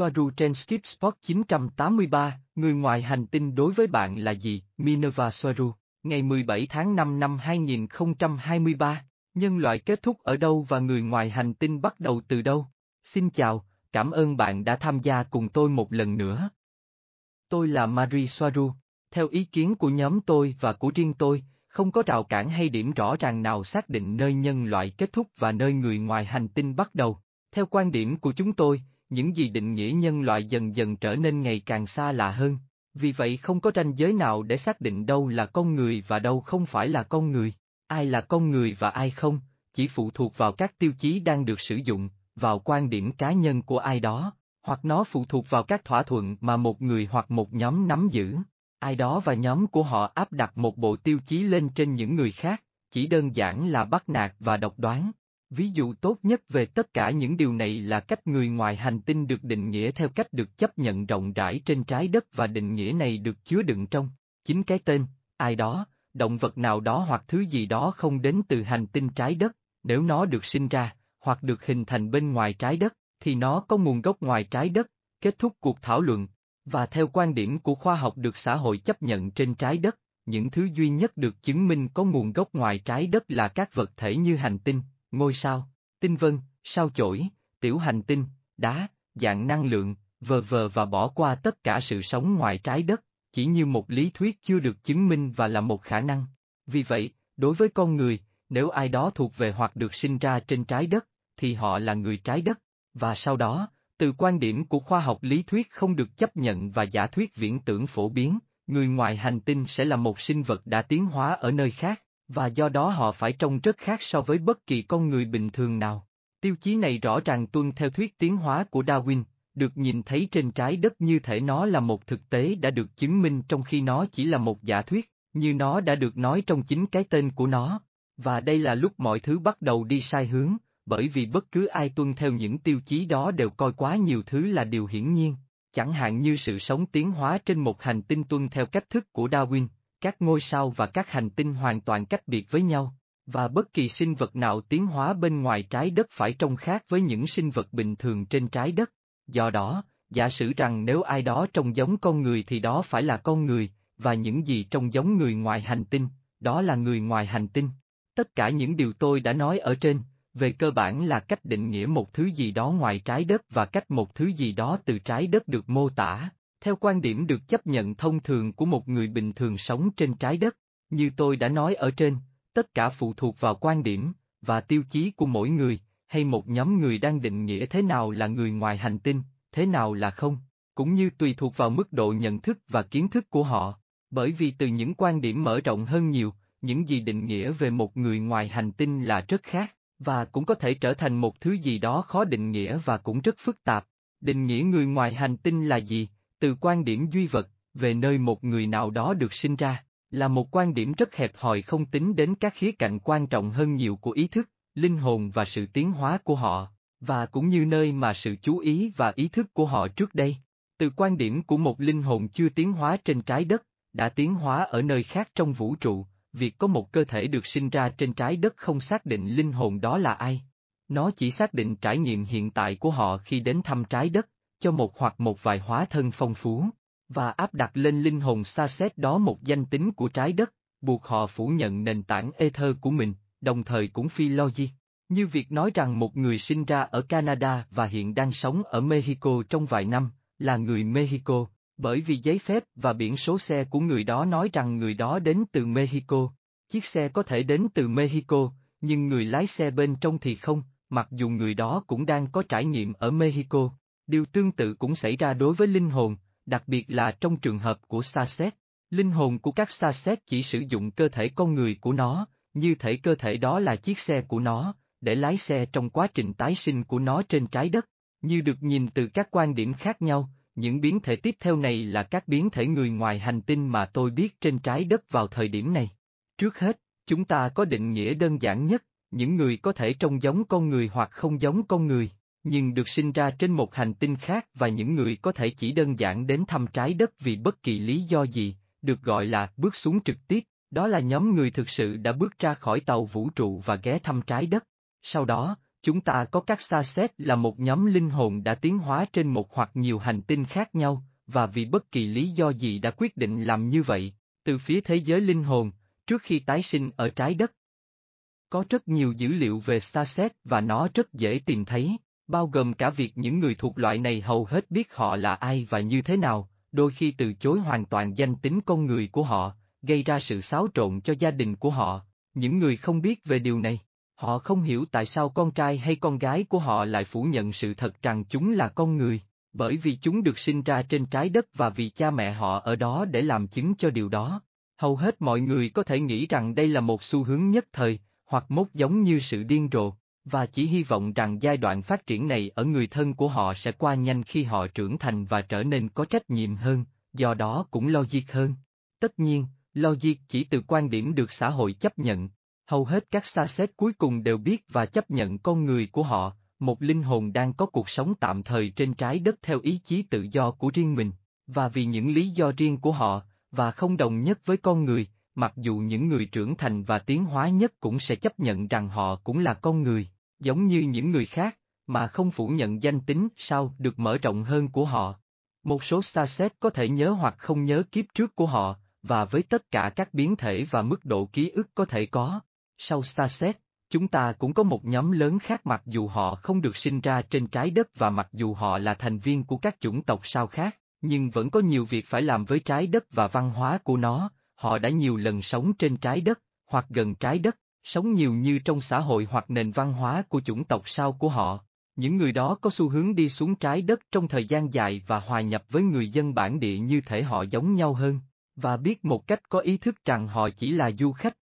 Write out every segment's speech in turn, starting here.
Soaru trên Skip Spot 983, người ngoài hành tinh đối với bạn là gì? Minerva Soaru, ngày 17 tháng 5 năm 2023, nhân loại kết thúc ở đâu và người ngoài hành tinh bắt đầu từ đâu? Xin chào, cảm ơn bạn đã tham gia cùng tôi một lần nữa. Tôi là Marie Soaru. Theo ý kiến của nhóm tôi và của riêng tôi, không có rào cản hay điểm rõ ràng nào xác định nơi nhân loại kết thúc và nơi người ngoài hành tinh bắt đầu. Theo quan điểm của chúng tôi, những gì định nghĩa nhân loại dần dần trở nên ngày càng xa lạ hơn. Vì vậy không có ranh giới nào để xác định đâu là con người và đâu không phải là con người. Ai là con người và ai không, chỉ phụ thuộc vào các tiêu chí đang được sử dụng, vào quan điểm cá nhân của ai đó, hoặc nó phụ thuộc vào các thỏa thuận mà một người hoặc một nhóm nắm giữ. Ai đó và nhóm của họ áp đặt một bộ tiêu chí lên trên những người khác, chỉ đơn giản là bắt nạt và độc đoán. Ví dụ tốt nhất về tất cả những điều này là cách người ngoài hành tinh được định nghĩa theo cách được chấp nhận rộng rãi trên trái đất và định nghĩa này được chứa đựng trong chính cái tên, ai đó, động vật nào đó hoặc thứ gì đó không đến từ hành tinh trái đất, nếu nó được sinh ra, hoặc được hình thành bên ngoài trái đất, thì nó có nguồn gốc ngoài trái đất, kết thúc cuộc thảo luận. Và theo quan điểm của khoa học được xã hội chấp nhận trên trái đất, những thứ duy nhất được chứng minh có nguồn gốc ngoài trái đất là các vật thể như hành tinh, ngôi sao, tinh vân, sao chổi, tiểu hành tinh, đá, dạng năng lượng, vờ vờ và bỏ qua tất cả sự sống ngoài trái đất, chỉ như một lý thuyết chưa được chứng minh và là một khả năng. Vì vậy, đối với con người, nếu ai đó thuộc về hoặc được sinh ra trên trái đất, thì họ là người trái đất, và sau đó, từ quan điểm của khoa học lý thuyết không được chấp nhận và giả thuyết viễn tưởng phổ biến, người ngoài hành tinh sẽ là một sinh vật đã tiến hóa ở nơi khác, và do đó họ phải trông rất khác so với bất kỳ con người bình thường nào. Tiêu chí này rõ ràng tuân theo thuyết tiến hóa của Darwin, được nhìn thấy trên trái đất như thể nó là một thực tế đã được chứng minh trong khi nó chỉ là một giả thuyết, như nó đã được nói trong chính cái tên của nó. Và đây là lúc mọi thứ bắt đầu đi sai hướng, bởi vì bất cứ ai tuân theo những tiêu chí đó đều coi quá nhiều thứ là điều hiển nhiên, chẳng hạn như sự sống tiến hóa trên một hành tinh tuân theo cách thức của Darwin, các ngôi sao và các hành tinh hoàn toàn cách biệt với nhau, và bất kỳ sinh vật nào tiến hóa bên ngoài trái đất phải trông khác với những sinh vật bình thường trên trái đất. Do đó, giả sử rằng nếu ai đó trông giống con người thì đó phải là con người, và những gì trông giống người ngoài hành tinh, đó là người ngoài hành tinh. Tất cả những điều tôi đã nói ở trên, về cơ bản là cách định nghĩa một thứ gì đó ngoài trái đất và cách một thứ gì đó từ trái đất được mô tả, theo quan điểm được chấp nhận thông thường của một người bình thường sống trên trái đất. Như tôi đã nói ở trên, tất cả phụ thuộc vào quan điểm và tiêu chí của mỗi người, hay một nhóm người đang định nghĩa thế nào là người ngoài hành tinh, thế nào là không, cũng như tùy thuộc vào mức độ nhận thức và kiến thức của họ. Bởi vì từ những quan điểm mở rộng hơn nhiều, những gì định nghĩa về một người ngoài hành tinh là rất khác. Và cũng có thể trở thành một thứ gì đó khó định nghĩa và cũng rất phức tạp. Định nghĩa người ngoài hành tinh là gì? Từ quan điểm duy vật, về nơi một người nào đó được sinh ra, là một quan điểm rất hẹp hòi không tính đến các khía cạnh quan trọng hơn nhiều của ý thức, linh hồn và sự tiến hóa của họ, và cũng như nơi mà sự chú ý và ý thức của họ trước đây. Từ quan điểm của một linh hồn chưa tiến hóa trên trái đất, đã tiến hóa ở nơi khác trong vũ trụ, việc có một cơ thể được sinh ra trên trái đất không xác định linh hồn đó là ai. Nó chỉ xác định trải nghiệm hiện tại của họ khi đến thăm trái đất, cho một hoặc một vài hóa thân phong phú, và áp đặt lên linh hồn xa xét đó một danh tính của trái đất, buộc họ phủ nhận nền tảng ether của mình, đồng thời cũng phi logic. Như việc nói rằng một người sinh ra ở Canada và hiện đang sống ở Mexico trong vài năm, là người Mexico, bởi vì giấy phép và biển số xe của người đó nói rằng người đó đến từ Mexico. Chiếc xe có thể đến từ Mexico, nhưng người lái xe bên trong thì không, mặc dù người đó cũng đang có trải nghiệm ở Mexico. Điều tương tự cũng xảy ra đối với linh hồn, đặc biệt là trong trường hợp của xa xét. Linh hồn của các xa xét chỉ sử dụng cơ thể con người của nó, như thể cơ thể đó là chiếc xe của nó, để lái xe trong quá trình tái sinh của nó trên trái đất. Như được nhìn từ các quan điểm khác nhau, những biến thể tiếp theo này là các biến thể người ngoài hành tinh mà tôi biết trên trái đất vào thời điểm này. Trước hết, chúng ta có định nghĩa đơn giản nhất, những người có thể trông giống con người hoặc không giống con người, nhưng được sinh ra trên một hành tinh khác và những người có thể chỉ đơn giản đến thăm trái đất vì bất kỳ lý do gì, được gọi là bước xuống trực tiếp, đó là nhóm người thực sự đã bước ra khỏi tàu vũ trụ và ghé thăm trái đất. Sau đó, Chúng ta có các xa xét là một nhóm linh hồn đã tiến hóa trên một hoặc nhiều hành tinh khác nhau, và vì bất kỳ lý do gì đã quyết định làm như vậy, từ phía thế giới linh hồn, trước khi tái sinh ở trái đất. Có rất nhiều dữ liệu về xa xét và nó rất dễ tìm thấy, bao gồm cả việc những người thuộc loại này hầu hết biết họ là ai và như thế nào, đôi khi từ chối hoàn toàn danh tính con người của họ, gây ra sự xáo trộn cho gia đình của họ. Những người không biết về điều này, họ không hiểu tại sao con trai hay con gái của họ lại phủ nhận sự thật rằng chúng là con người, bởi vì chúng được sinh ra trên trái đất và vì cha mẹ họ ở đó để làm chứng cho điều đó. Hầu hết mọi người có thể nghĩ rằng đây là một xu hướng nhất thời, hoặc mốt giống như sự điên rồ, và chỉ hy vọng rằng giai đoạn phát triển này ở người thân của họ sẽ qua nhanh khi họ trưởng thành và trở nên có trách nhiệm hơn, do đó cũng logic hơn. Tất nhiên, logic chỉ từ quan điểm được xã hội chấp nhận. Hầu hết các xa xét cuối cùng đều biết và chấp nhận con người của họ, một linh hồn đang có cuộc sống tạm thời trên trái đất theo ý chí tự do của riêng mình, và vì những lý do riêng của họ, và không đồng nhất với con người, mặc dù những người trưởng thành và tiến hóa nhất cũng sẽ chấp nhận rằng họ cũng là con người, giống như những người khác, mà không phủ nhận danh tính sao được mở rộng hơn của họ. Một số xa xét có thể nhớ hoặc không nhớ kiếp trước của họ, và với tất cả các biến thể và mức độ ký ức có thể có. Sau xa xét, chúng ta cũng có một nhóm lớn khác mặc dù họ không được sinh ra trên trái đất và mặc dù họ là thành viên của các chủng tộc sao khác, nhưng vẫn có nhiều việc phải làm với trái đất và văn hóa của nó, họ đã nhiều lần sống trên trái đất, hoặc gần trái đất, sống nhiều như trong xã hội hoặc nền văn hóa của chủng tộc sau của họ. Những người đó có xu hướng đi xuống trái đất trong thời gian dài và hòa nhập với người dân bản địa như thể họ giống nhau hơn, và biết một cách có ý thức rằng họ chỉ là du khách.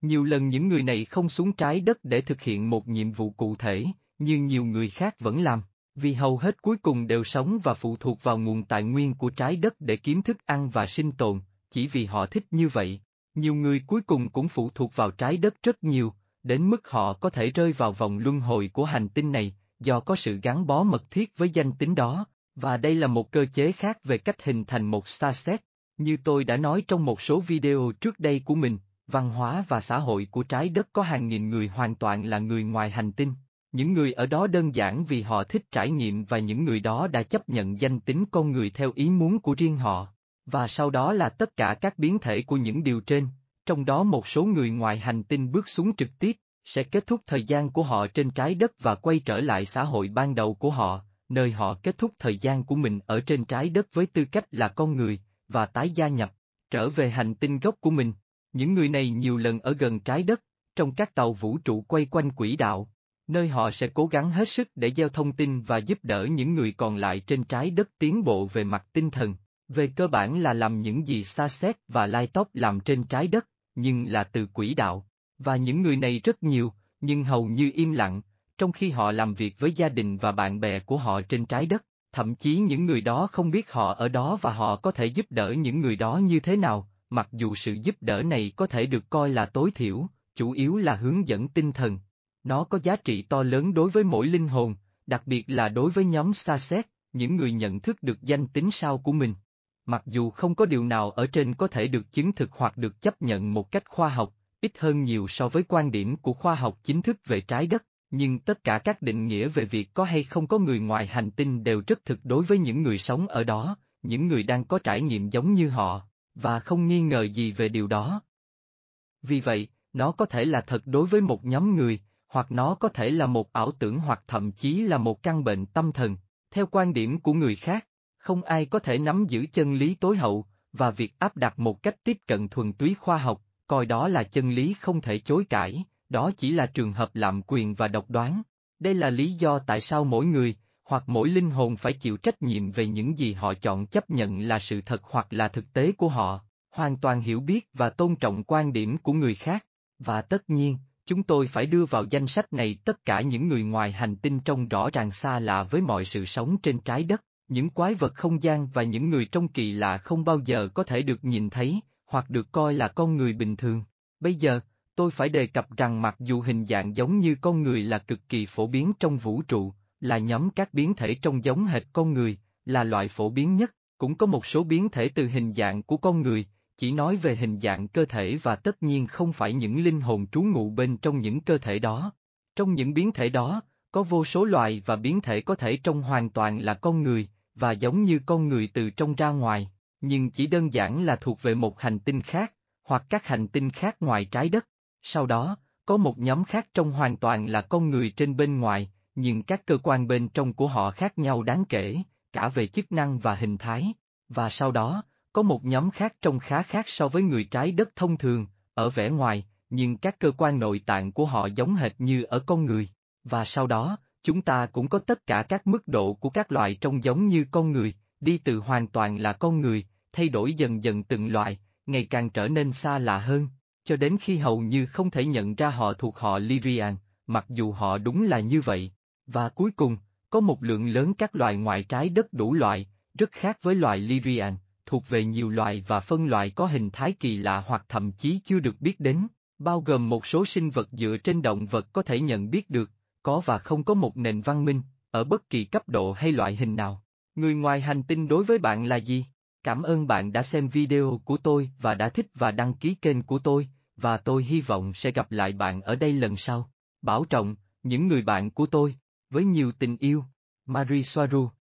Nhiều lần những người này không xuống trái đất để thực hiện một nhiệm vụ cụ thể, như nhiều người khác vẫn làm, vì hầu hết cuối cùng đều sống và phụ thuộc vào nguồn tài nguyên của trái đất để kiếm thức ăn và sinh tồn, chỉ vì họ thích như vậy. Nhiều người cuối cùng cũng phụ thuộc vào trái đất rất nhiều, đến mức họ có thể rơi vào vòng luân hồi của hành tinh này, do có sự gắn bó mật thiết với danh tính đó, và đây là một cơ chế khác về cách hình thành một xa xét. Như tôi đã nói trong một số video trước đây của mình, văn hóa và xã hội của trái đất có hàng nghìn người hoàn toàn là người ngoài hành tinh. Những người ở đó đơn giản vì họ thích trải nghiệm và những người đó đã chấp nhận danh tính con người theo ý muốn của riêng họ. Và sau đó là tất cả các biến thể của những điều trên, trong đó một số người ngoài hành tinh bước xuống trực tiếp, sẽ kết thúc thời gian của họ trên trái đất và quay trở lại xã hội ban đầu của họ, nơi họ kết thúc thời gian của mình ở trên trái đất với tư cách là con người, và tái gia nhập, trở về hành tinh gốc của mình. Những người này nhiều lần ở gần trái đất, trong các tàu vũ trụ quay quanh quỹ đạo, nơi họ sẽ cố gắng hết sức để gieo thông tin và giúp đỡ những người còn lại trên trái đất tiến bộ về mặt tinh thần. Về cơ bản là làm những gì xa xét và lai tóc làm trên trái đất, nhưng là từ quỹ đạo. Và những người này rất nhiều, nhưng hầu như im lặng, trong khi họ làm việc với gia đình và bạn bè của họ trên trái đất, thậm chí những người đó không biết họ ở đó và họ có thể giúp đỡ những người đó như thế nào, mặc dù sự giúp đỡ này có thể được coi là tối thiểu, chủ yếu là hướng dẫn tinh thần. Nó có giá trị to lớn đối với mỗi linh hồn, đặc biệt là đối với nhóm xa xét, những người nhận thức được danh tính sao của mình. Mặc dù không có điều nào ở trên có thể được chứng thực hoặc được chấp nhận một cách khoa học, ít hơn nhiều so với quan điểm của khoa học chính thức về trái đất, nhưng tất cả các định nghĩa về việc có hay không có người ngoài hành tinh đều rất thực đối với những người sống ở đó, những người đang có trải nghiệm giống như họ, và không nghi ngờ gì về điều đó. Vì vậy, nó có thể là thật đối với một nhóm người, hoặc nó có thể là một ảo tưởng hoặc thậm chí là một căn bệnh tâm thần, theo quan điểm của người khác không ai có thể nắm giữ chân lý tối hậu, và việc áp đặt một cách tiếp cận thuần túy khoa học, coi đó là chân lý không thể chối cãi, đó chỉ là trường hợp lạm quyền và độc đoán. Đây là lý do tại sao mỗi người, hoặc mỗi linh hồn phải chịu trách nhiệm về những gì họ chọn chấp nhận là sự thật hoặc là thực tế của họ, hoàn toàn hiểu biết và tôn trọng quan điểm của người khác. Và tất nhiên, chúng tôi phải đưa vào danh sách này tất cả những người ngoài hành tinh trông rõ ràng xa lạ với mọi sự sống trên trái đất những quái vật không gian và những người trong kỳ lạ không bao giờ có thể được nhìn thấy, hoặc được coi là con người bình thường. Bây giờ, tôi phải đề cập rằng mặc dù hình dạng giống như con người là cực kỳ phổ biến trong vũ trụ, là nhóm các biến thể trông giống hệt con người, là loại phổ biến nhất, cũng có một số biến thể từ hình dạng của con người, chỉ nói về hình dạng cơ thể và tất nhiên không phải những linh hồn trú ngụ bên trong những cơ thể đó. Trong những biến thể đó, có vô số loài và biến thể có thể trông hoàn toàn là con người, và giống như con người từ trong ra ngoài, nhưng chỉ đơn giản là thuộc về một hành tinh khác, hoặc các hành tinh khác ngoài trái đất. Sau đó, có một nhóm khác trông hoàn toàn là con người trên bên ngoài, nhưng các cơ quan bên trong của họ khác nhau đáng kể, cả về chức năng và hình thái. Và sau đó, có một nhóm khác trông khá khác so với người trái đất thông thường, ở vẻ ngoài, nhưng các cơ quan nội tạng của họ giống hệt như ở con người. Và sau đó, chúng ta cũng có tất cả các mức độ của các loại trông giống như con người, đi từ hoàn toàn là con người, thay đổi dần dần từng loại, ngày càng trở nên xa lạ hơn, cho đến khi hầu như không thể nhận ra họ thuộc họ Lyrian, mặc dù họ đúng là như vậy. Và cuối cùng, có một lượng lớn các loài ngoại trái đất đủ loại, rất khác với loài Lyrian, thuộc về nhiều loài và phân loại có hình thái kỳ lạ hoặc thậm chí chưa được biết đến, bao gồm một số sinh vật dựa trên động vật có thể nhận biết được, có và không có một nền văn minh, ở bất kỳ cấp độ hay loại hình nào. Người ngoài hành tinh đối với bạn là gì? Cảm ơn bạn đã xem video của tôi và đã thích và đăng ký kênh của tôi, và tôi hy vọng sẽ gặp lại bạn ở đây lần sau. Bảo trọng, những người bạn của tôi, với nhiều tình yêu. Marie Soaru